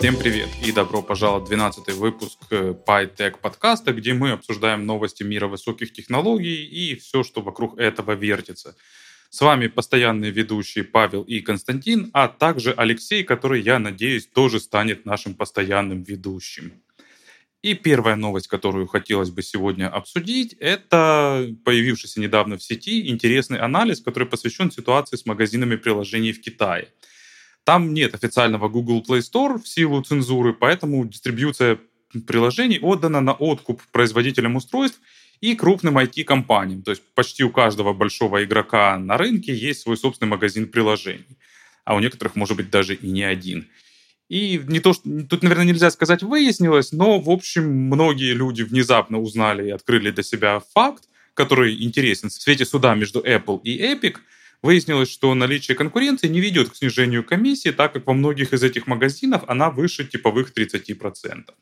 Всем привет и добро пожаловать в 12 выпуск э, PyTech подкаста, где мы обсуждаем новости мира высоких технологий и все, что вокруг этого вертится. С вами постоянные ведущие Павел и Константин, а также Алексей, который, я надеюсь, тоже станет нашим постоянным ведущим. И первая новость, которую хотелось бы сегодня обсудить, это появившийся недавно в сети интересный анализ, который посвящен ситуации с магазинами приложений в Китае. Там нет официального Google Play Store в силу цензуры, поэтому дистрибьюция приложений отдана на откуп производителям устройств и крупным IT-компаниям. То есть почти у каждого большого игрока на рынке есть свой собственный магазин приложений. А у некоторых, может быть, даже и не один. И не то, что тут, наверное, нельзя сказать выяснилось, но, в общем, многие люди внезапно узнали и открыли для себя факт, который интересен в свете суда между Apple и Epic. Выяснилось, что наличие конкуренции не ведет к снижению комиссии, так как во многих из этих магазинов она выше типовых 30%.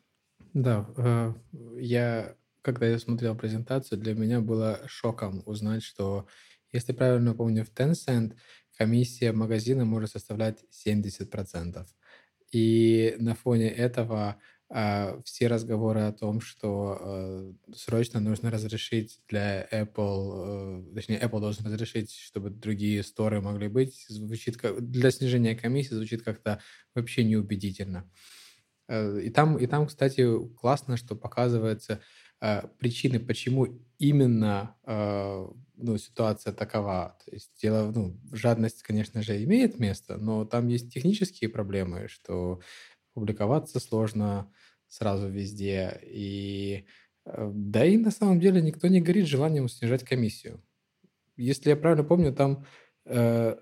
Да, э, я, когда я смотрел презентацию, для меня было шоком узнать, что, если правильно помню, в Tencent комиссия магазина может составлять 70%. И на фоне этого все разговоры о том, что э, срочно нужно разрешить для Apple, э, точнее, Apple должен разрешить, чтобы другие сторы могли быть, звучит как, для снижения комиссии звучит как-то вообще неубедительно. Э, и там, и там, кстати, классно, что показывается причины, почему именно ну, ситуация такова. То есть дело, ну, жадность, конечно же, имеет место, но там есть технические проблемы, что публиковаться сложно сразу везде. И э, да и на самом деле никто не горит желанием снижать комиссию. Если я правильно помню, там э,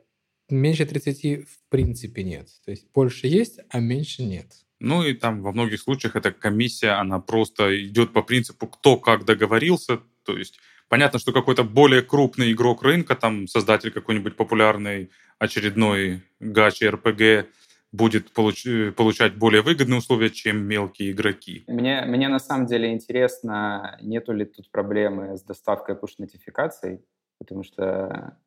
меньше 30 в принципе нет. То есть больше есть, а меньше нет. Ну и там во многих случаях эта комиссия, она просто идет по принципу, кто как договорился. То есть Понятно, что какой-то более крупный игрок рынка, там создатель какой-нибудь популярной очередной гачи РПГ, будет получ- получать более выгодные условия, чем мелкие игроки. Мне, мне на самом деле интересно, нету ли тут проблемы с доставкой push-нотификаций, потому что,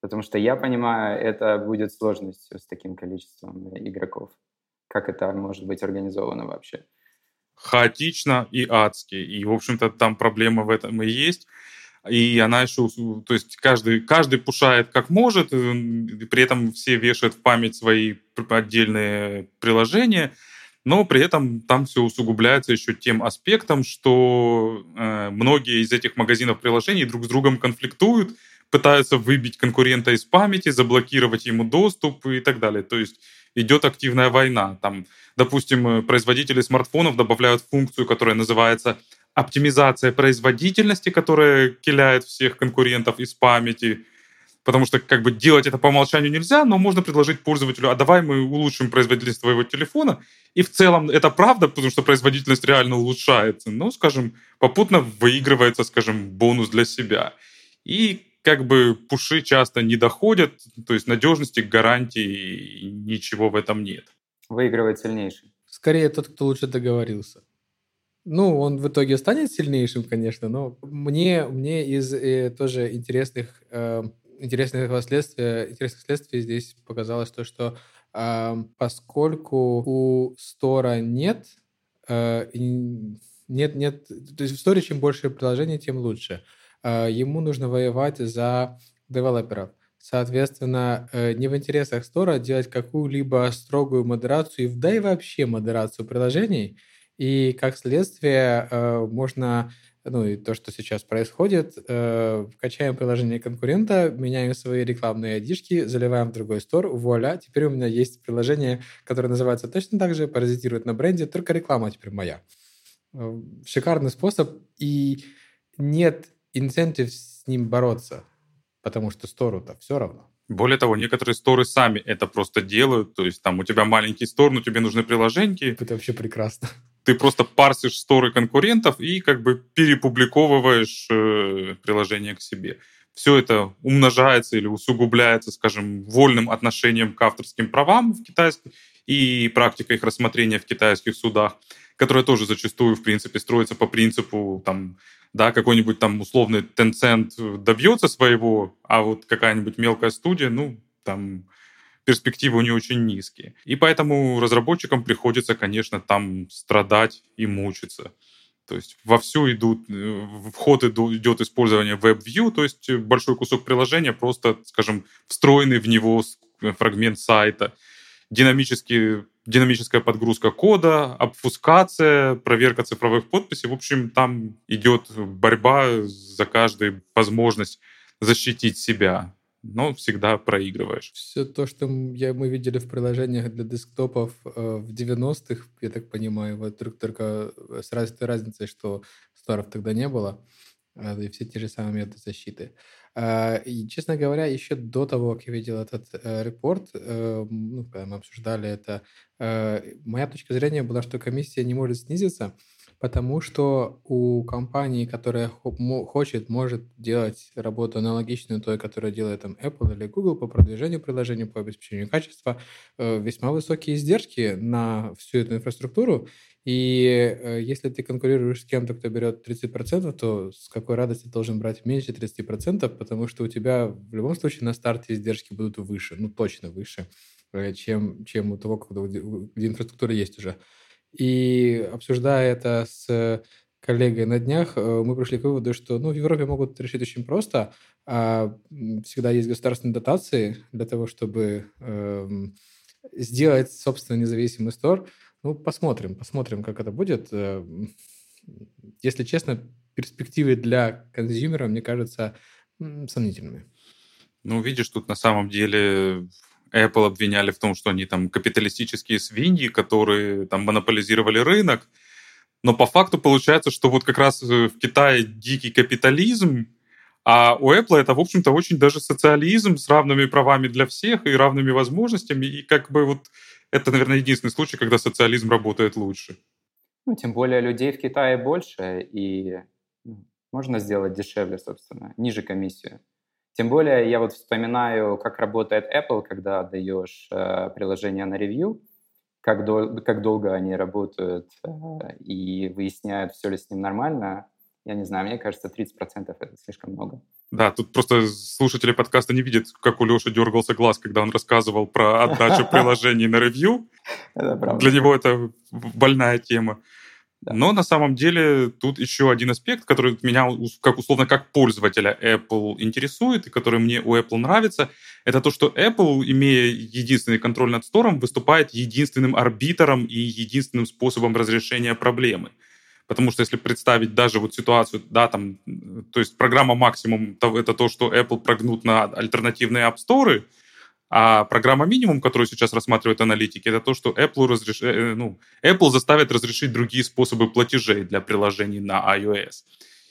потому что я понимаю, это будет сложностью с таким количеством игроков. Как это может быть организовано вообще? Хаотично и адски. И, в общем-то, там проблема в этом и есть и она еще, то есть каждый, каждый пушает как может, при этом все вешают в память свои отдельные приложения, но при этом там все усугубляется еще тем аспектом, что э, многие из этих магазинов приложений друг с другом конфликтуют, пытаются выбить конкурента из памяти, заблокировать ему доступ и так далее. То есть идет активная война. Там, допустим, э, производители смартфонов добавляют функцию, которая называется оптимизация производительности, которая киляет всех конкурентов из памяти, потому что как бы делать это по умолчанию нельзя, но можно предложить пользователю, а давай мы улучшим производительность твоего телефона, и в целом это правда, потому что производительность реально улучшается, но, скажем, попутно выигрывается, скажем, бонус для себя. И как бы пуши часто не доходят, то есть надежности, гарантии, ничего в этом нет. Выигрывает сильнейший. Скорее тот, кто лучше договорился. Ну, он в итоге станет сильнейшим, конечно, но мне, мне из э, тоже интересных, э, интересных последствий, интересных следствий здесь показалось то, что э, поскольку у стора нет, э, нет, нет, то есть в сторе чем больше приложений, тем лучше. Э, ему нужно воевать за девелоперов. Соответственно, э, не в интересах стора делать какую-либо строгую модерацию, да и вообще модерацию приложений – и как следствие э, можно, ну и то, что сейчас происходит, э, качаем приложение конкурента, меняем свои рекламные айдишки, заливаем в другой стор, вуаля, теперь у меня есть приложение, которое называется точно так же, паразитирует на бренде, только реклама теперь моя. Э, шикарный способ, и нет инцентив с ним бороться, потому что стору-то все равно. Более того, некоторые сторы сами это просто делают. То есть там у тебя маленький стор, но тебе нужны приложения. Это вообще прекрасно ты просто парсишь сторы конкурентов и как бы перепубликовываешь э, приложение к себе. Все это умножается или усугубляется, скажем, вольным отношением к авторским правам в китайских и практикой их рассмотрения в китайских судах, которая тоже зачастую, в принципе, строится по принципу, там, да, какой-нибудь там условный Tencent добьется своего, а вот какая-нибудь мелкая студия, ну, там, перспективы у нее очень низкие. И поэтому разработчикам приходится, конечно, там страдать и мучиться. То есть вовсю идут, э, в ход идет использование WebView, то есть большой кусок приложения, просто, скажем, встроенный в него фрагмент сайта, динамический, динамическая подгрузка кода, обфускация, проверка цифровых подписей. В общем, там идет борьба за каждую возможность защитить себя но всегда проигрываешь. Все то, что мы видели в приложениях для десктопов э, в 90-х, я так понимаю, вот только, только с раз, разницей, что старов тогда не было, э, и все те же самые методы защиты. Э, и, честно говоря, еще до того, как я видел этот э, репорт, э, ну, когда мы обсуждали это, э, моя точка зрения была, что комиссия не может снизиться, Потому что у компании, которая хочет, может делать работу аналогичную той, которую делает там Apple или Google по продвижению приложения, по обеспечению качества, э, весьма высокие издержки на всю эту инфраструктуру. И э, если ты конкурируешь с кем-то, кто берет 30%, то с какой радостью должен брать меньше 30%, потому что у тебя в любом случае на старте издержки будут выше, ну точно выше, э, чем, чем у того, где инфраструктура есть уже. И обсуждая это с коллегой на днях, э, мы пришли к выводу, что ну, в Европе могут решить очень просто. А всегда есть государственные дотации для того, чтобы э, сделать, собственно, независимый стор. Ну, посмотрим, посмотрим, как это будет. Э, если честно, перспективы для консюмера, мне кажется, сомнительными. Ну, видишь, тут на самом деле Apple обвиняли в том, что они там капиталистические свиньи, которые там монополизировали рынок. Но по факту получается, что вот как раз э, в Китае дикий капитализм, а у Apple это, в общем-то, очень даже социализм с равными правами для всех и равными возможностями. И как бы вот это, наверное, единственный случай, когда социализм работает лучше. Ну, тем более людей в Китае больше, и ну, можно сделать дешевле, собственно, ниже комиссию. Тем более я вот вспоминаю, как работает Apple, когда даешь э, приложение на ревью, как, дол- как долго они работают э, и выясняют, все ли с ним нормально. Я не знаю, мне кажется, 30% это слишком много. Да, тут просто слушатели подкаста не видят, как у Леши дергался глаз, когда он рассказывал про отдачу приложений на ревью. Для него это больная тема. Но на самом деле тут еще один аспект, который меня как условно как пользователя Apple интересует и который мне у Apple нравится, это то, что Apple, имея единственный контроль над стором, выступает единственным арбитром и единственным способом разрешения проблемы. Потому что если представить даже вот ситуацию, да, там, то есть программа максимум это то, что Apple прогнут на альтернативные App Store, а программа минимум, которую сейчас рассматривают аналитики, это то, что Apple, разреш... Э, э, ну, Apple заставит разрешить другие способы платежей для приложений на iOS.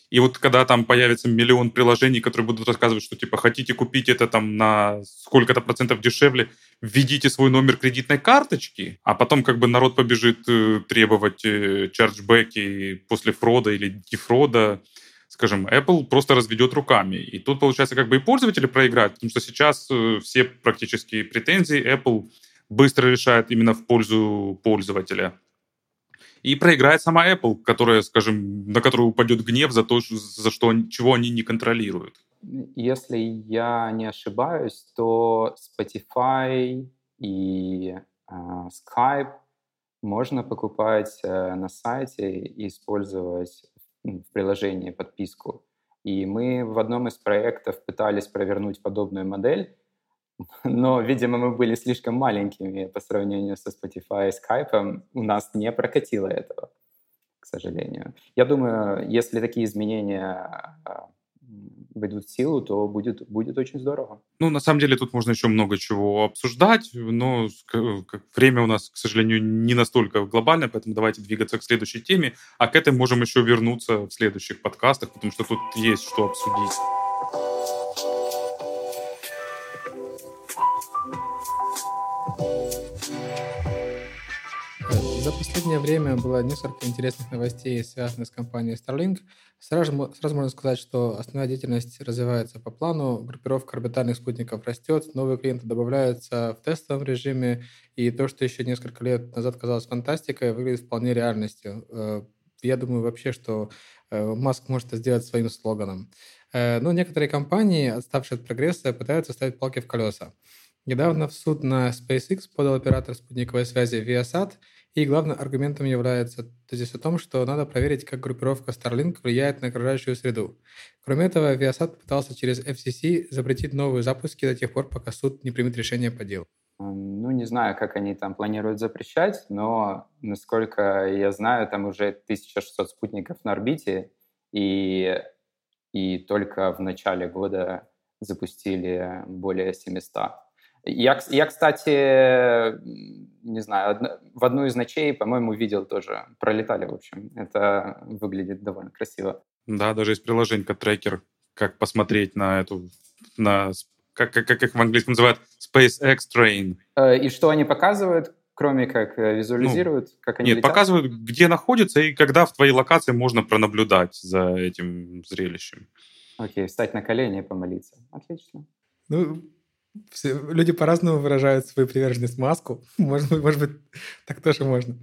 И вот когда там появится миллион приложений, которые будут рассказывать, что типа хотите купить это там на сколько-то процентов дешевле, введите свой номер кредитной карточки, а потом как бы народ побежит э, требовать чарджбеки после фрода или дефрода, скажем, Apple просто разведет руками. И тут, получается, как бы и пользователи проиграют, потому что сейчас э, все практически претензии Apple быстро решает именно в пользу пользователя. И проиграет сама Apple, которая, скажем, на которую упадет гнев за то, за что, чего они не контролируют. Если я не ошибаюсь, то Spotify и э, Skype можно покупать э, на сайте и использовать в приложении подписку. И мы в одном из проектов пытались провернуть подобную модель, но, видимо, мы были слишком маленькими по сравнению со Spotify и Skype. У нас не прокатило этого, к сожалению. Я думаю, если такие изменения а, войдут в силу, то будет, будет очень здорово. Ну, на самом деле, тут можно еще много чего обсуждать, но время у нас, к сожалению, не настолько глобальное, поэтому давайте двигаться к следующей теме, а к этой можем еще вернуться в следующих подкастах, потому что тут есть что обсудить. За последнее время было несколько интересных новостей, связанных с компанией Starlink. Сразу, сразу можно сказать, что основная деятельность развивается по плану, группировка орбитальных спутников растет, новые клиенты добавляются в тестовом режиме, и то, что еще несколько лет назад казалось фантастикой, выглядит вполне реальностью. Э, я думаю вообще, что э, Маск может это сделать своим слоганом. Э, но некоторые компании, отставшие от прогресса, пытаются ставить палки в колеса. Недавно в суд на SpaceX подал оператор спутниковой связи Viasat, и главным аргументом является тезис о том, что надо проверить, как группировка Starlink влияет на окружающую среду. Кроме этого, Viasat пытался через FCC запретить новые запуски до тех пор, пока суд не примет решение по делу. Ну, не знаю, как они там планируют запрещать, но, насколько я знаю, там уже 1600 спутников на орбите, и, и только в начале года запустили более 700. Я, я, кстати, не знаю, одно, в одну из ночей, по-моему, видел тоже. Пролетали, в общем. Это выглядит довольно красиво. Да, даже есть приложение трекер, как посмотреть на эту, на, как, как, как их в английском называют, SpaceX Train. Э, и что они показывают, кроме как э, визуализируют, ну, как они Нет, летят? показывают, где находится и когда в твоей локации можно пронаблюдать за этим зрелищем. Окей, встать на колени и помолиться. Отлично. Ну, все, люди по-разному выражают свою приверженность маску. Может может быть, так тоже можно.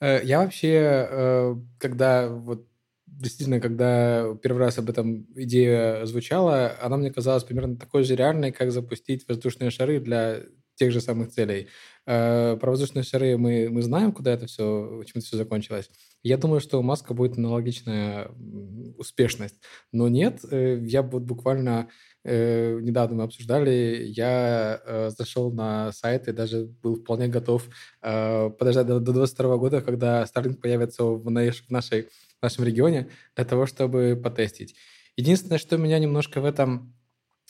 Э, я вообще, когда вот действительно, когда первый раз об этом идея звучала, она мне казалась примерно такой же реальной, как запустить воздушные шары для тех же самых целей. Э, про воздушные шары мы, мы знаем, куда это все, чем это все закончилось. Я думаю, что у Маска будет аналогичная успешность. Но нет, э, я вот буквально э, недавно мы обсуждали, я зашел на сайт и даже был вполне готов подождать до, до 22 года, когда Starlink появится в, наш, в нашей в нашем регионе для того, чтобы потестить. Единственное, что меня немножко в этом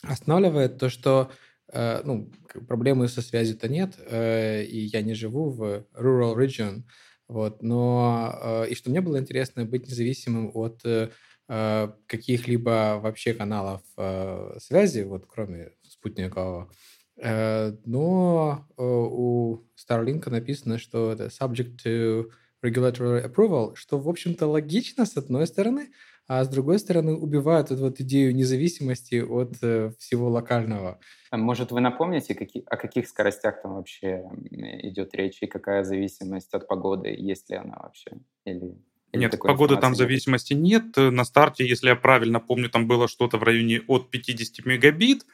останавливает, то что э, ну, проблемы со связью-то нет, э, и я не живу в rural region, вот, но э, и что мне было интересно быть независимым от э, каких-либо вообще каналов э, связи, вот кроме спутникового. Э, но э, у Starlink написано, что это subject to regulatory approval, что, в общем-то, логично, с одной стороны, а с другой стороны убивают эту вот идею независимости от э, всего локального. А может, вы напомните, какие, о каких скоростях там вообще идет речь и какая зависимость от погоды, есть ли она вообще? Или, или нет, погоды там зависимости нет. На старте, если я правильно помню, там было что-то в районе от 50 мегабит,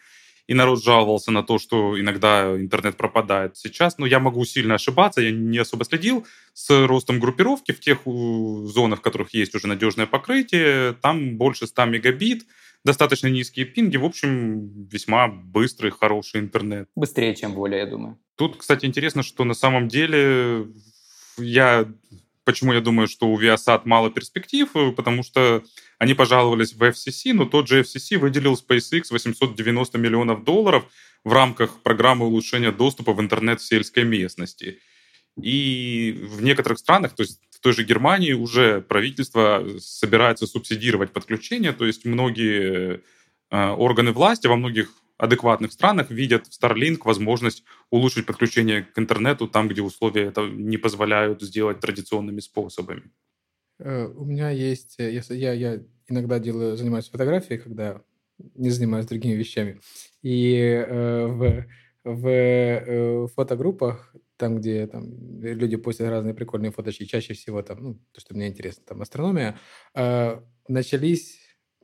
и народ жаловался на то, что иногда интернет пропадает. Сейчас, ну, я могу сильно ошибаться, я не особо следил с ростом группировки в тех зонах, в которых есть уже надежное покрытие, там больше 100 мегабит, достаточно низкие пинги, в общем, весьма быстрый, хороший интернет. Быстрее, чем воля, я думаю. Тут, кстати, интересно, что на самом деле я Почему я думаю, что у Viasat мало перспектив? Потому что они пожаловались в FCC, но тот же FCC выделил SpaceX 890 миллионов долларов в рамках программы улучшения доступа в интернет в сельской местности. И в некоторых странах, то есть в той же Германии, уже правительство собирается субсидировать подключение, то есть многие э, органы власти во многих адекватных странах видят в Starlink возможность улучшить подключение к интернету там, где условия это не позволяют сделать традиционными способами. Э, у меня есть... Э, я, я иногда делаю, занимаюсь фотографией, когда не занимаюсь другими вещами. И э, в, в э, фотогруппах, там, где там, люди постят разные прикольные фоточки, чаще всего там, ну, то, что мне интересно, там, астрономия, э, начались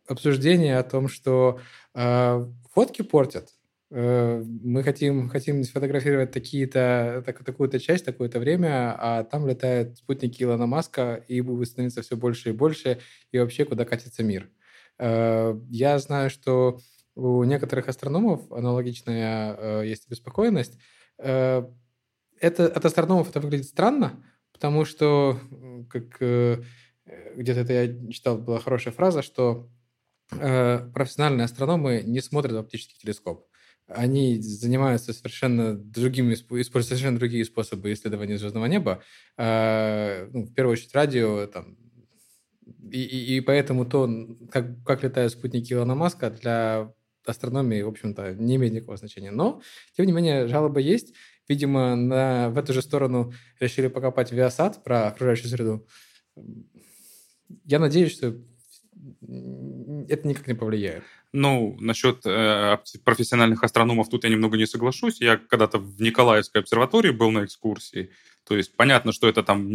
обсуждения о том, что э, фотки портят. Э, мы хотим, хотим сфотографировать такие-то, так, такую-то часть, такое-то время, а там летают спутники Илона Маска, и будет становиться все больше и больше, и вообще куда катится мир. Э, я знаю, что у некоторых астрономов аналогичная э, есть обеспокоенность. Это, от астрономов это выглядит странно, потому что, как где-то это я читал, была хорошая фраза, что профессиональные астрономы не смотрят в оптический телескоп. Они занимаются совершенно другими, используют совершенно другие способы исследования звездного неба. Э, ну, в первую очередь радио, там, и, и, и поэтому то, как, как летают спутники Илона Маска, для астрономии, в общем-то, не имеет никакого значения. Но, тем не менее, жалобы есть. Видимо, на, в эту же сторону решили покопать Viasat про окружающую среду. Я надеюсь, что это никак не повлияет. Ну, насчет э, профессиональных астрономов тут я немного не соглашусь. Я когда-то в Николаевской обсерватории был на экскурсии. То есть понятно, что это там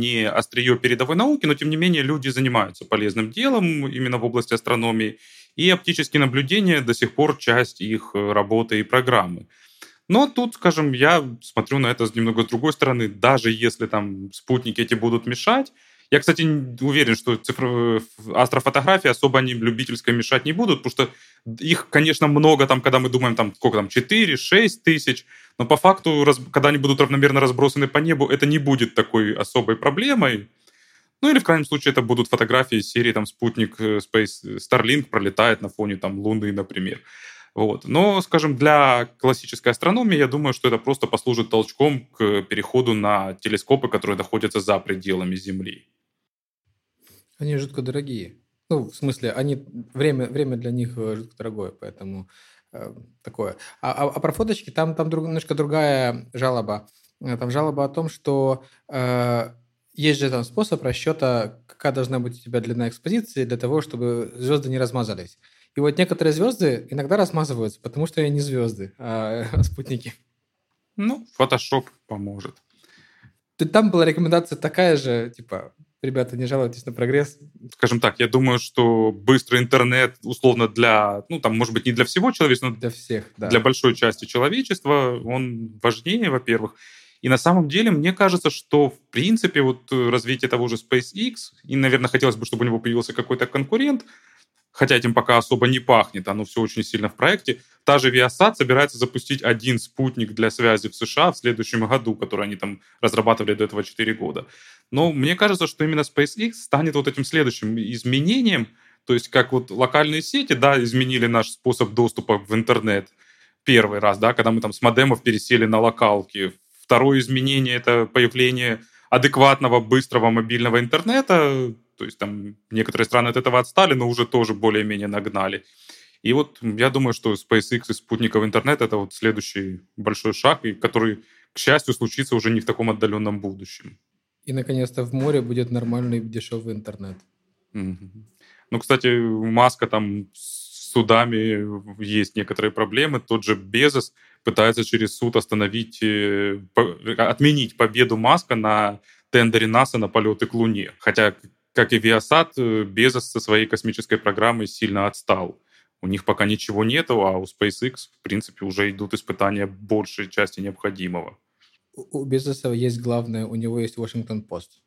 не острие передовой науки, но тем не менее люди занимаются полезным делом именно в области астрономии. И оптические наблюдения до сих пор часть их работы и программы. Но тут, скажем, я смотрю на это немного с другой стороны. Даже если там спутники эти будут мешать, я, кстати, уверен, что цифровые астрофотографии особо они любительской мешать не будут, потому что их, конечно, много там, когда мы думаем, там, сколько там, 4-6 тысяч, но по факту, когда они будут равномерно разбросаны по небу, это не будет такой особой проблемой. Ну или в крайнем случае это будут фотографии серии там спутник э, Space э, Starlink пролетает на фоне там Луны, например. Вот. Но, скажем, для классической астрономии, я думаю, что это просто послужит толчком к переходу на телескопы, которые находятся за пределами Земли. Они жутко дорогие. Ну, в смысле, они время, время для них э, жутко дорогое, поэтому э, такое. А, а, а про фоточки там, там друг, немножко другая жалоба. Э, там жалоба о том, что э, есть же там способ расчета, какая должна быть у тебя длина экспозиции для того, чтобы звезды не размазались. И вот некоторые звезды иногда размазываются, потому что они не звезды, а спутники. Ну, Photoshop поможет. Там была рекомендация такая же, типа, ребята, не жалуйтесь на прогресс. Скажем так, я думаю, что быстрый интернет, условно, для, ну, там, может быть, не для всего человечества, но для всех, да. для большой части человечества он важнее, во-первых. И на самом деле, мне кажется, что, в принципе, вот развитие того же SpaceX, и, наверное, хотелось бы, чтобы у него появился какой-то конкурент, хотя этим пока особо не пахнет, оно все очень сильно в проекте. Та же Viasat собирается запустить один спутник для связи в США в следующем году, который они там разрабатывали до этого 4 года. Но мне кажется, что именно SpaceX станет вот этим следующим изменением, то есть как вот локальные сети, да, изменили наш способ доступа в интернет первый раз, да, когда мы там с модемов пересели на локалки. Второе изменение — это появление адекватного, быстрого мобильного интернета, то есть там некоторые страны от этого отстали, но уже тоже более-менее нагнали. И вот я думаю, что SpaceX и спутниковый интернет — это вот следующий большой шаг, и который, к счастью, случится уже не в таком отдаленном будущем. И, наконец-то, в море будет нормальный дешевый интернет. Mm-hmm. Ну, кстати, Маска там с судами есть некоторые проблемы. Тот же Безос пытается через суд остановить, э, отменить победу Маска на тендере НАСА на полеты к Луне. Хотя как и Viasat, э, Безос со своей космической программой сильно отстал. У них пока ничего нету, а у SpaceX, в принципе, уже идут испытания большей части необходимого. У Безоса есть главное, у него есть Вашингтон-Пост.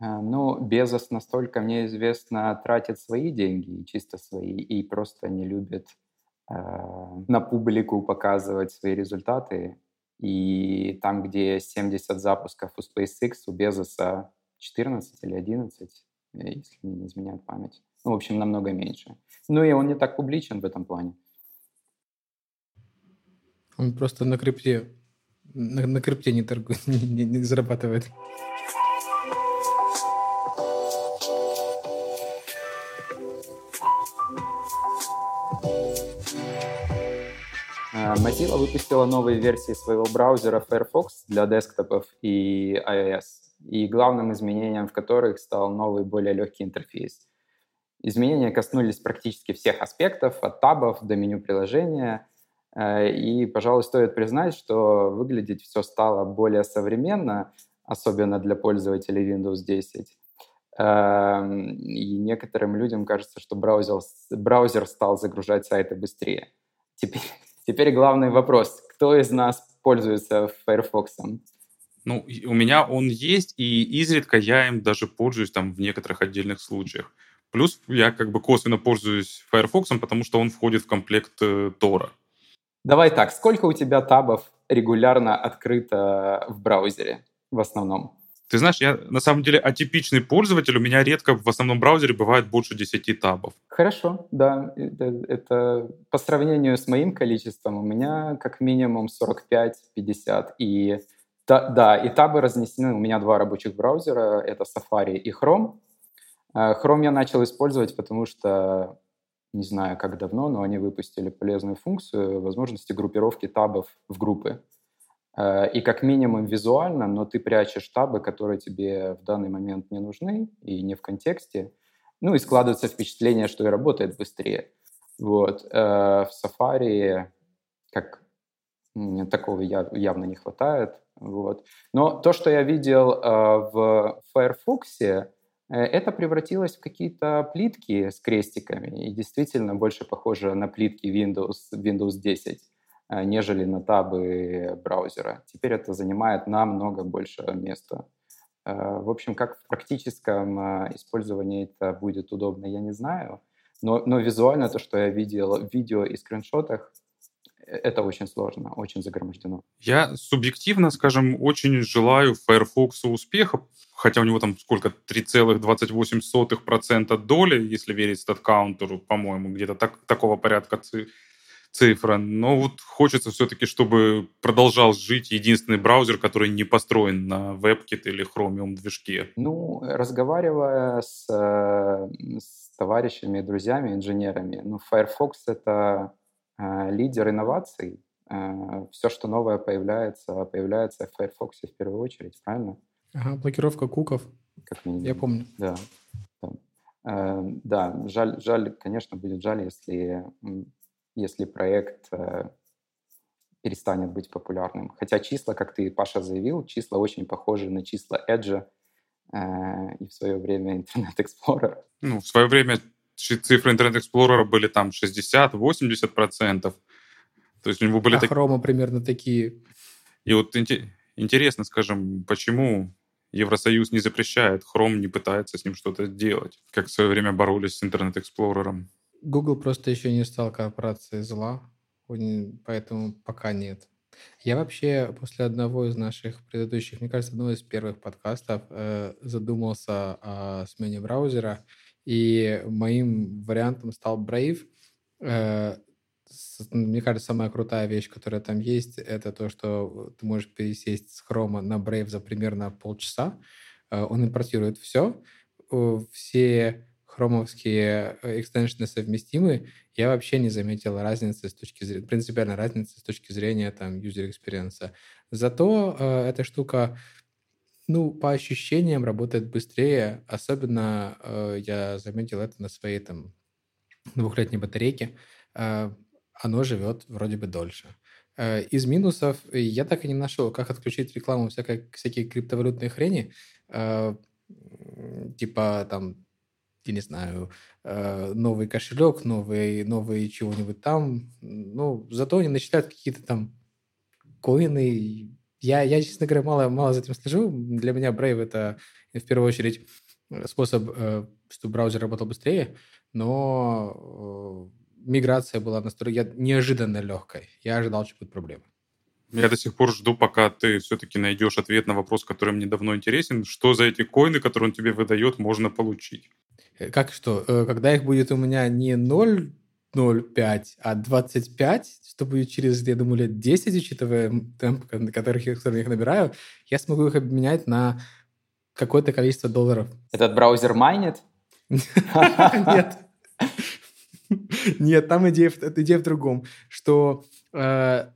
Ну, Безос настолько, мне известно, тратит свои деньги, чисто свои, и просто не любит э, на публику показывать свои результаты. И там, где 70 запусков у SpaceX, у Безоса 14 или 11, э, если не изменяет память. Ну, в общем, намного меньше. Ну и он не так публичен в этом плане. Он просто на крипте, на, на крипте не торгует, не, не, не зарабатывает. Э, Mozilla выпустила новые версии своего браузера Firefox для десктопов и iOS и главным изменением в которых стал новый, более легкий интерфейс. Изменения коснулись практически всех аспектов, от табов до меню приложения. Э, и, пожалуй, стоит признать, что выглядеть все стало более современно, особенно для пользователей Windows 10. Эм, и некоторым людям кажется, что браузер, браузер стал загружать сайты быстрее. Теперь, теперь главный вопрос. Кто из нас пользуется Firefox? Ну, у меня он есть, и изредка я им даже пользуюсь там в некоторых отдельных случаях. Плюс я как бы косвенно пользуюсь Firefox, потому что он входит в комплект э, Тора. Давай так, сколько у тебя табов регулярно открыто в браузере в основном? Ты знаешь, я на самом деле атипичный пользователь, у меня редко в основном браузере бывает больше 10 табов. Хорошо, да. Это, это по сравнению с моим количеством у меня как минимум 45-50. И да, да, и табы разнесены. У меня два рабочих браузера, это Safari и Chrome. Э, Chrome я начал использовать, потому что, не знаю, как давно, но они выпустили полезную функцию возможности группировки табов в группы. Э, и как минимум визуально, но ты прячешь табы, которые тебе в данный момент не нужны и не в контексте. Ну и складывается впечатление, что и работает быстрее. Вот. Э, в Safari как такого явно не хватает. Вот. Но то, что я видел э, в Firefox, э, это превратилось в какие-то плитки с крестиками и действительно больше похоже на плитки Windows, Windows 10. э, нежели на табы браузера. Теперь это занимает намного больше места. Э, в общем, как в практическом использовании это будет удобно, я не знаю. Но, но визуально то, что я видел в видео и скриншотах, это очень сложно, очень загромождено. Я субъективно, скажем, очень желаю Firefox успеха, хотя у него там сколько, 3,28% доли, если верить статкаунтеру, по-моему, где-то так, такого порядка цифра. Но вот хочется все-таки, чтобы продолжал жить единственный браузер, который не построен на WebKit или Chromium движке. Ну, разговаривая с, э, с товарищами, друзьями, инженерами, ну, Firefox — это лидер инноваций. Э, все, что новое появляется, появляется в Firefox в первую очередь, правильно? Ага, блокировка куков. Как минимум. Я помню. Да. Да, э, да жаль, жаль, конечно, будет жаль, если, если проект э, перестанет быть популярным. Хотя числа, как ты, Паша, заявил, числа очень похожи на числа Edge э, и в свое время Internet Explorer. Ну, в свое время цифры Internet Explorer были там 60-80%. То есть у него были... А так... Хрома примерно такие. И вот интересно, скажем, почему Евросоюз не запрещает, Chrome не пытается с ним что-то делать, как в свое время боролись с Explorer. Google просто еще не стал корпорацией зла, поэтому пока нет. Я вообще после одного из наших предыдущих, мне кажется, одного из первых подкастов э, задумался о смене браузера, и моим вариантом стал Brave. Э, мне кажется, самая крутая вещь, которая там есть, это то, что ты можешь пересесть с Chrome на Brave за примерно полчаса. Э, он импортирует все. Все хромовские э, экстеншены совместимы. Я вообще не заметил разницы с точки зрения, принципиальной разницы с точки зрения там user experience. Зато э, эта штука ну, по ощущениям работает быстрее. Особенно э, я заметил это на своей там двухлетней батарейке. Э, оно живет вроде бы дольше. Э, из минусов я так и не нашел, как отключить рекламу всякой, всякие криптовалютные хрени. Э, типа там, я не знаю, э, новый кошелек, новый, новый чего-нибудь там. Ну, зато они начисляют какие-то там коины. Я, я, честно говоря, мало, мало за этим слежу. Для меня Brave — это в первую очередь способ, чтобы браузер работал быстрее, но миграция была настолько неожиданно легкой. Я ожидал, что будут проблемы. Я до сих пор жду, пока ты все-таки найдешь ответ на вопрос, который мне давно интересен. Что за эти коины, которые он тебе выдает, можно получить? Э, как что? Э, когда их будет у меня не 0,05, а 25, что будет через, я думаю, лет 10, учитывая темп, которых я, их набираю, я смогу их обменять на какое-то количество долларов. Этот браузер майнит? Нет. Нет, там идея, идея в другом, что э,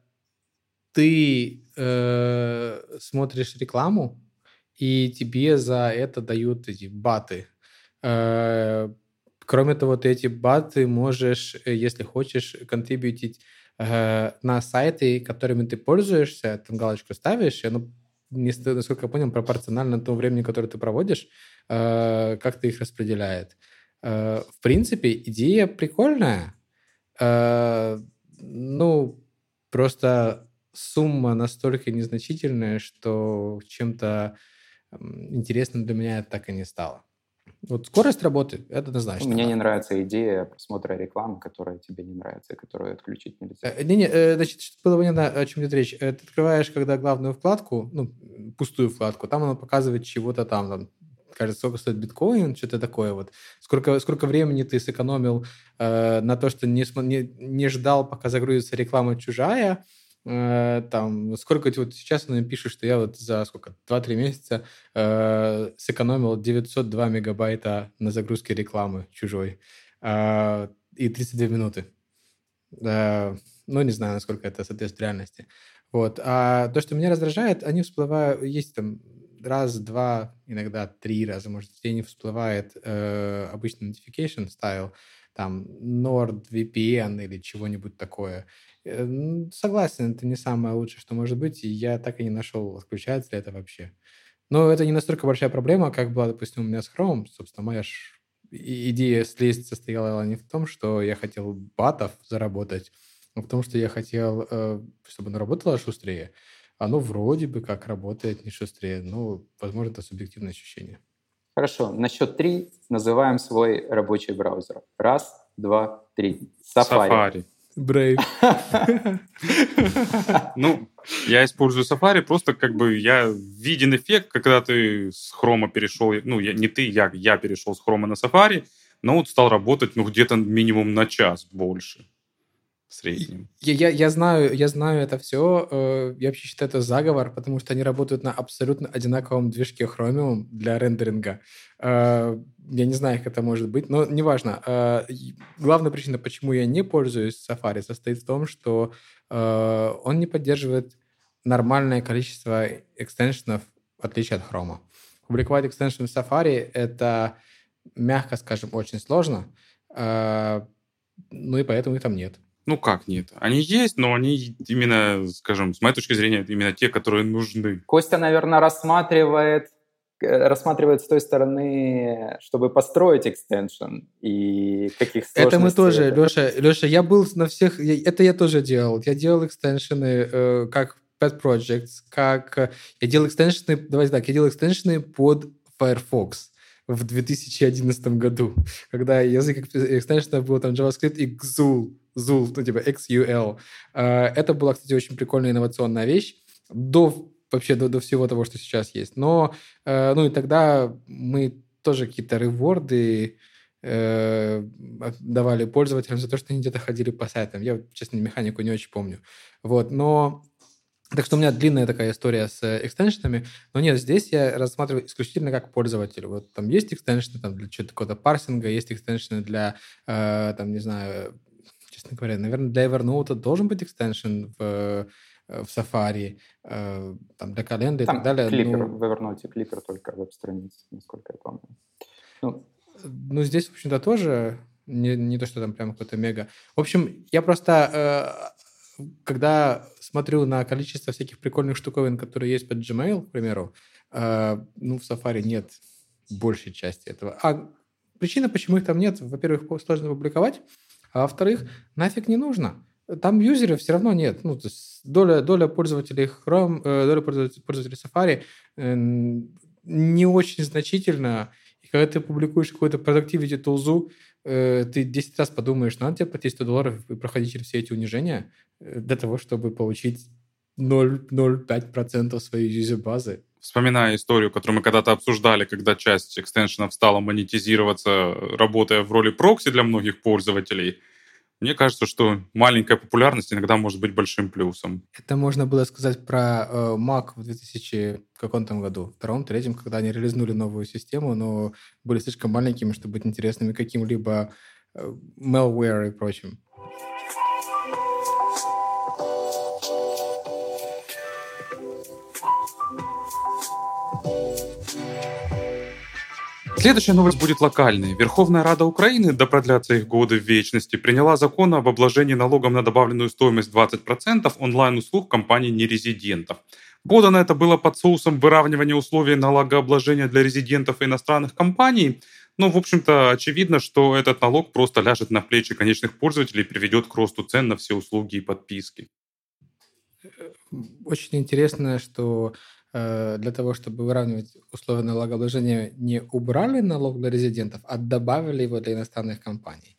ты э, смотришь рекламу, и тебе за это дают эти баты. Э, кроме того, ты эти баты можешь, э, если хочешь, контрибьютить э, на сайты, которыми ты пользуешься, там галочку ставишь, и оно, насколько я понял, пропорционально тому времени, которое ты проводишь, э, как ты их распределяет. Э, в принципе, идея прикольная. Э, ну, просто сумма настолько незначительная, что чем-то интересным для меня это так и не стало. Вот скорость работы, это однозначно. Мне не нравится идея просмотра рекламы, которая тебе не нравится, которую отключить нельзя. Э, не-не, значит, чтобы было понятно, о чем идет речь. Ты открываешь, когда главную вкладку, ну, пустую вкладку, там она показывает чего-то там, там кажется, сколько стоит биткоин, что-то такое вот. Сколько, сколько времени ты сэкономил э, на то, что не, не, не ждал, пока загрузится реклама чужая, э, там, сколько вот сейчас она пишет, что я вот за сколько, 2-3 месяца э, сэкономил 902 мегабайта на загрузке рекламы чужой э, и 32 минуты. Э, ну, не знаю, насколько это соответствует реальности. Вот. А то, что меня раздражает, они всплывают, есть там раз, два, иногда три раза, может, в день всплывает э, обычный notification style, там NordVPN или чего-нибудь такое. Э, согласен, это не самое лучшее, что может быть, и я так и не нашел, отключается ли это вообще. Но это не настолько большая проблема, как была, допустим, у меня с Chrome. Собственно, моя идея слезть состояла не в том, что я хотел батов заработать, но потому что я хотел, э, чтобы оно работало шустрее. Оно вроде бы как работает не шустрее, но, возможно, это субъективное ощущение. Хорошо, на счет три называем свой рабочий браузер. Раз, два, три. Safari. Safari. Brave. Ну, я использую Safari, просто как бы я виден эффект, когда ты с Chrome перешел, ну, я, не ты, я, я перешел с Chrome на Safari, но вот стал работать, ну, где-то минимум на час больше среднем. Я, я, я, знаю, я знаю это все. Э, я вообще считаю это заговор, потому что они работают на абсолютно одинаковом движке Chromium для рендеринга. Э, я не знаю, как это может быть, но неважно. Э, главная причина, почему я не пользуюсь Safari, состоит в том, что он не поддерживает нормальное количество экстеншенов, в отличие от Chrome. Публиковать экстеншн в Safari — это, мягко скажем, очень сложно, ну и поэтому их там нет. Ну как нет? Они есть, но они именно, скажем, с моей точки зрения, именно те, которые нужны. Костя, наверное, рассматривает э, рассматривает с той стороны, чтобы построить экстеншн и каких Это мы тоже, это... Леша, Леша, я был на всех, это я тоже делал. Я делал экстеншены э, как pet projects, как э, я делал экстеншены, давайте так, я делал экстеншены под Firefox в 2011 году, когда язык экстеншена был там JavaScript и XUL, ZUL, ну, типа XUL. А, это была, кстати, очень прикольная инновационная вещь до вообще до, до всего того, что сейчас есть. Но, э, ну и тогда мы тоже какие-то реворды э, давали пользователям за то, что они где-то ходили по сайтам. Я, честно, механику не очень помню. Вот, но так что у меня длинная такая история с экстеншенами. Но нет, здесь я рассматриваю исключительно как пользователь. Вот там есть экстеншены там, для чего-то парсинга, есть экстеншены для, э, там, не знаю, честно говоря. Наверное, для Evernote должен быть экстеншн в, э, в Safari, э, там, для календаря и так далее. Кликер, ну, в Evernote кликер только веб-страниц, насколько я помню. Ну, ну, здесь, в общем-то, тоже не, не то, что там прям какой-то мега. В общем, я просто, э, когда смотрю на количество всяких прикольных штуковин, которые есть под Gmail, к примеру, ну, в Safari нет большей части этого. А причина, почему их там нет, во-первых, сложно публиковать, а во-вторых, нафиг не нужно. Там юзеров все равно нет. Ну, то есть доля, доля пользователей Chrome, э, доля пользователей, Safari э, не очень значительна. И когда ты публикуешь какой-то productivity тулзу, э, ты 10 раз подумаешь, надо тебе платить 100 долларов и проходить через все эти унижения для того, чтобы получить 0,05% своей юзер-базы вспоминая историю, которую мы когда-то обсуждали, когда часть экстеншенов стала монетизироваться, работая в роли прокси для многих пользователей, мне кажется, что маленькая популярность иногда может быть большим плюсом. Это можно было сказать про э, Mac в 2000 каком там году, втором, третьем, когда они реализнули новую систему, но были слишком маленькими, чтобы быть интересными каким-либо э, malware и прочим. Следующая новость будет локальной. Верховная Рада Украины, да продлятся их годы в вечности, приняла закон об обложении налогом на добавленную стоимость 20% онлайн-услуг компаний нерезидентов. Подано это было под соусом выравнивания условий налогообложения для резидентов и иностранных компаний. Но, в общем-то, очевидно, что этот налог просто ляжет на плечи конечных пользователей и приведет к росту цен на все услуги и подписки. Очень интересно, что для того, чтобы выравнивать условия налогообложения, не убрали налог для резидентов, а добавили его для иностранных компаний.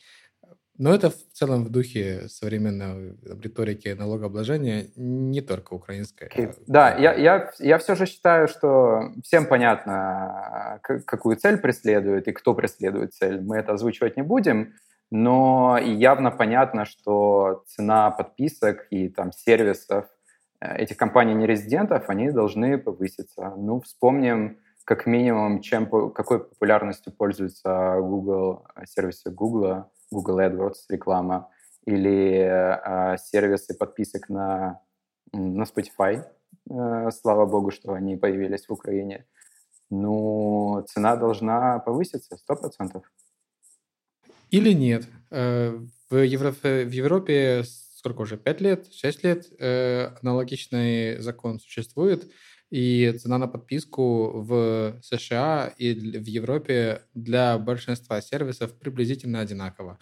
Но это в целом в духе современной риторики налогообложения, не только украинской. А да, я, я, я все же считаю, что всем понятно, какую цель преследует и кто преследует цель. Мы это озвучивать не будем, но явно понятно, что цена подписок и там сервисов Э, этих компаний нерезидентов, они должны повыситься. Ну, вспомним как минимум, чем, какой популярностью пользуются Google, э, сервисы Google, Google AdWords реклама, или э, сервисы подписок на, на Spotify. Э, слава богу, что они появились в Украине. Ну, цена должна повыситься, сто процентов. Или нет. Э, в Европе, в Европе сколько уже, 5 лет, 6 лет э, аналогичный закон существует, и цена на подписку в США и в Европе для большинства сервисов приблизительно одинакова.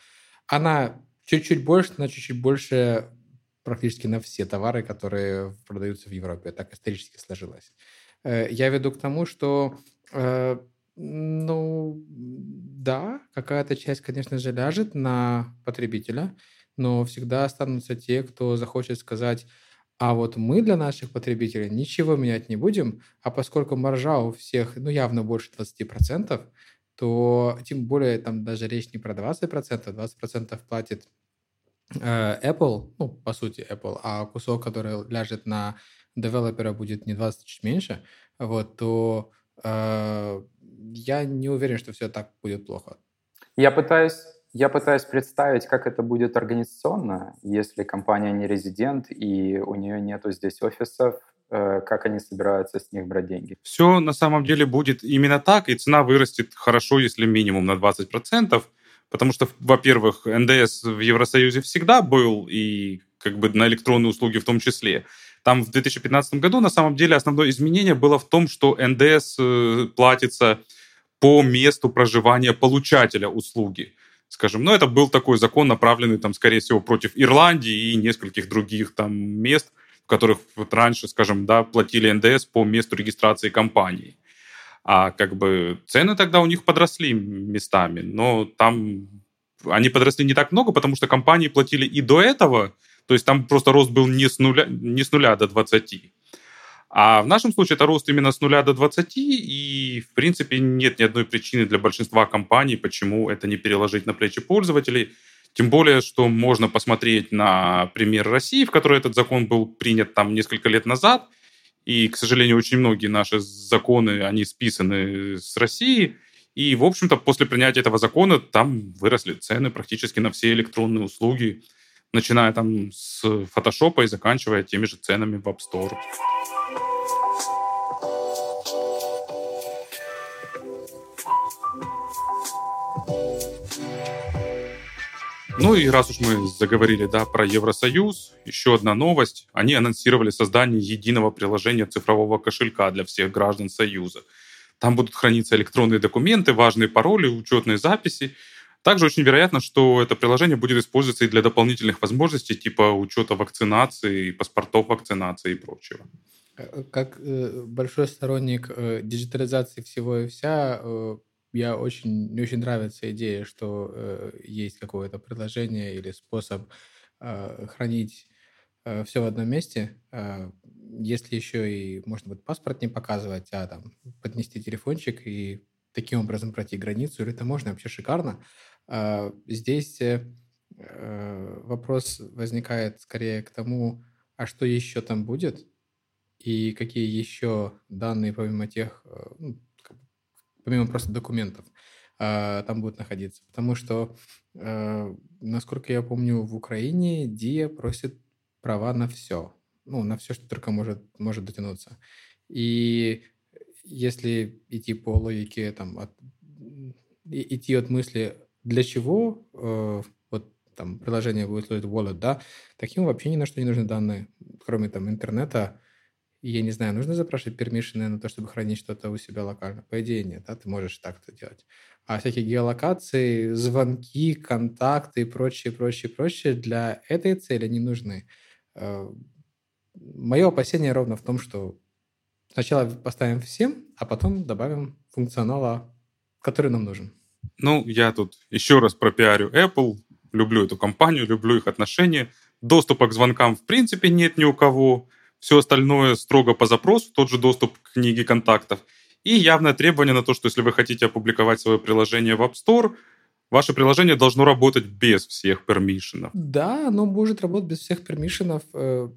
Она чуть-чуть больше, на чуть-чуть больше практически на все товары, которые продаются в Европе. Так исторически сложилось. Э, я веду к тому, что э, ну, да, какая-то часть, конечно же, ляжет на потребителя, но всегда останутся те, кто захочет сказать, а вот мы для наших потребителей ничего менять не будем, а поскольку маржа у всех, ну, явно больше 20%, то тем более там даже речь не про 20%, 20% платит э, Apple, ну, по сути, Apple, а кусок, который ляжет на девелопера, будет не 20, чуть меньше, вот, то э, я не уверен, что все так будет плохо. Я пытаюсь, я пытаюсь представить, как это будет организационно, если компания не резидент и у нее нету здесь офисов, э, как они собираются с них брать деньги. Все на самом деле будет именно так, и цена вырастет хорошо, если минимум на 20%, потому что, во-первых, НДС в Евросоюзе всегда был, и как бы на электронные услуги в том числе. Там в 2015 году на самом деле основное изменение было в том, что НДС э, платится по месту проживания получателя услуги. Скажем, ну, это был такой закон, направленный, там, скорее всего, против Ирландии и нескольких других там мест, в которых вот раньше, скажем, да, платили НДС по месту регистрации компании. А как бы цены тогда у них подросли местами, но там они подросли не так много, потому что компании платили и до этого, то есть там просто рост был не с нуля, не с нуля до 20. А в нашем случае это рост именно с нуля до 20, и, в принципе, нет ни одной причины для большинства компаний, почему это не переложить на плечи пользователей. Тем более, что можно посмотреть на пример России, в которой этот закон был принят там несколько лет назад, и, к сожалению, очень многие наши законы, они списаны с России, и, в общем-то, после принятия этого закона там выросли цены практически на все электронные услуги, начиная там с фотошопа и заканчивая теми же ценами в App Store. Ну и раз уж мы заговорили да, про Евросоюз, еще одна новость. Они анонсировали создание единого приложения цифрового кошелька для всех граждан Союза. Там будут храниться электронные документы, важные пароли, учетные записи. Также очень вероятно, что это приложение будет использоваться и для дополнительных возможностей типа учета вакцинации, паспортов вакцинации и прочего. Э, как э, большой сторонник э, диджитализации всего и вся, я очень, мне очень нравится идея, что э, есть какое-то приложение или способ э, хранить э, все в одном месте. Э, если еще и можно будет паспорт не показывать, а там поднести телефончик и таким образом пройти границу, или это можно вообще шикарно. Э, здесь э, вопрос возникает скорее к тому, а что еще там будет, и какие еще данные, помимо тех, э, ну, помимо просто документов, а, там будут находиться. Потому что, а, насколько я помню, в Украине ДИА просит права на все. Ну, на все, что только может, может дотянуться. И если идти по логике, там, от, идти от мысли, для чего э, вот там приложение будет стоить wallet, да, таким вообще ни на что не нужны данные, кроме там интернета, я не знаю, нужно запрашивать пермишины на то, чтобы хранить что-то у себя локально? По идее нет, да, ты можешь так это делать. А всякие геолокации, звонки, контакты и прочее, прочее, прочее для этой цели не нужны. Э, Мое опасение ровно в том, что сначала поставим всем, а потом добавим функционала, который нам нужен. Ну, я тут еще раз пропиарю Apple. Люблю эту компанию, люблю их отношения. Доступа к звонкам в принципе нет ни у кого. Все остальное строго по запросу, тот же доступ к книге контактов. И явное требование на то, что если вы хотите опубликовать свое приложение в App Store, ваше приложение должно работать без всех пермишенов. Да, оно может работать без всех пермишенов э,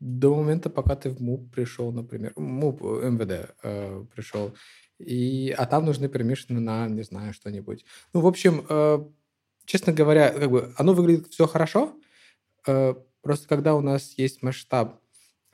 до момента, пока ты в МУП пришел, например. МУП, МВД э, пришел. И, а там нужны пермишены на, не знаю, что-нибудь. Ну, в общем, э, честно говоря, как бы оно выглядит все хорошо, э, просто когда у нас есть масштаб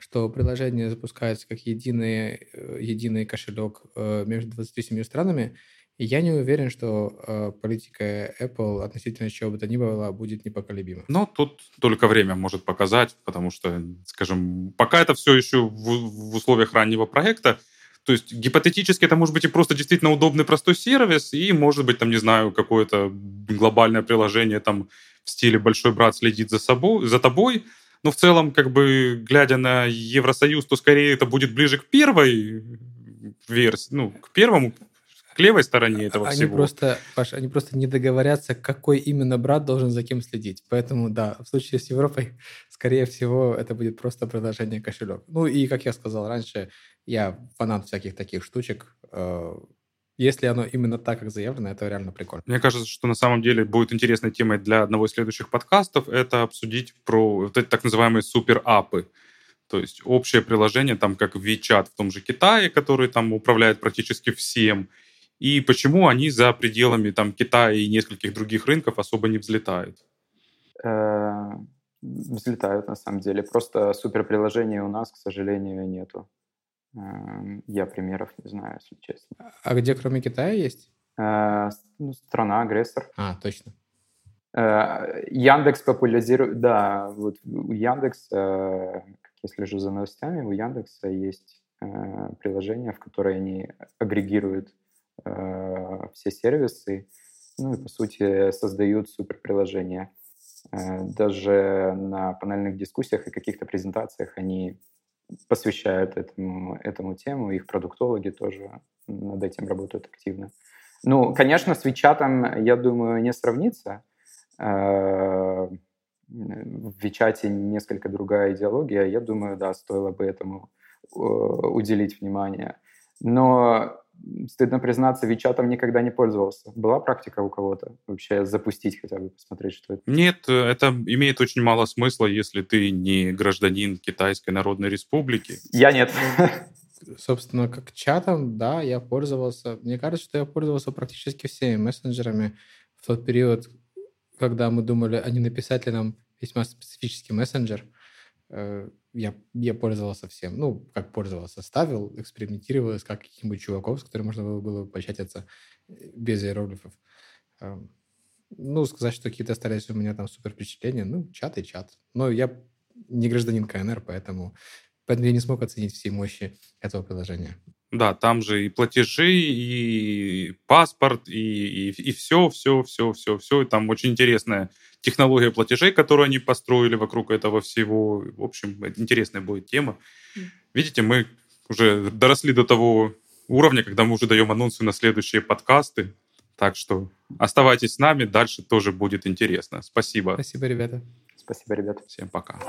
что приложение запускается как единый, э, единый кошелек э, между 27 странами, я не уверен, что э, политика Apple относительно чего бы то ни было будет непоколебима. Но тут только время может показать, потому что, скажем, пока это все еще в, в условиях раннего проекта, то есть гипотетически это может быть и просто действительно удобный простой сервис, и может быть там, не знаю, какое-то глобальное приложение там в стиле «большой брат следит за, собой, за тобой», Но в целом, как бы, глядя на Евросоюз, то скорее это будет ближе к первой версии, ну, к первому к левой стороне этого они всего. Просто, Паш, они просто не договорятся, какой именно брат должен за кем следить. Поэтому, да, в случае с Европой, скорее всего, это будет просто продолжение кошелек. Ну и, как я сказал раньше, я фанат всяких таких штучек. Э, если оно именно так, как заявлено, это реально прикольно. Мне кажется, что на самом деле будет интересной темой для одного из следующих подкастов это обсудить про вот эти так называемые супер-апы. То есть общее приложение, там как WeChat в том же Китае, который там управляет практически всем, и почему они за пределами там, Китая и нескольких других рынков особо не взлетают? Э, взлетают, на самом деле. Просто суперприложения у нас, к сожалению, нету. Эм, я примеров не знаю, если честно. А где кроме Китая есть? Э, ну, страна агрессор. А, точно. Э, Яндекс популяризирует, да, вот у Яндекса, как я слежу за новостями, у Яндекса есть приложение, в которое они агрегируют Э, все сервисы, ну и, по сути, создают суперприложения. Э, даже на панельных дискуссиях и каких-то презентациях они посвящают этому, этому тему, их продуктологи тоже над этим работают активно. Ну, конечно, с Вичатом, я думаю, не сравнится. Э, в Вичате несколько другая идеология. Я думаю, да, стоило бы этому уделить внимание. Но стыдно признаться, Вичатом никогда не пользовался. Была практика у кого-то вообще запустить хотя бы, посмотреть, что это? Нет, это имеет очень мало смысла, если ты не гражданин Китайской Народной Республики. Я нет. Собственно, как чатом, да, я пользовался. Мне кажется, что я пользовался практически всеми мессенджерами в тот период, когда мы думали, а не написать ли нам весьма специфический мессенджер. Я, я пользовался всем. Ну, как пользовался, ставил, экспериментировал, искал каких-нибудь чуваков, с которыми можно было, было пообщаться э, без иероглифов. Ну, сказать, что какие-то остались у меня там супер впечатления, ну, чат и чат. Но я не гражданин КНР, поэтому, поэтому я не смог оценить все мощи этого приложения. Да, там же и платежи, и паспорт, и, и, и все, все, все, все, все. Там очень интересная технология платежей, которую они построили вокруг этого всего. В общем, интересная будет тема. Видите, мы уже доросли до того уровня, когда мы уже даем анонсы на следующие подкасты. Так что оставайтесь с нами, дальше тоже будет интересно. Спасибо. Спасибо, ребята. Спасибо, ребята. Всем пока.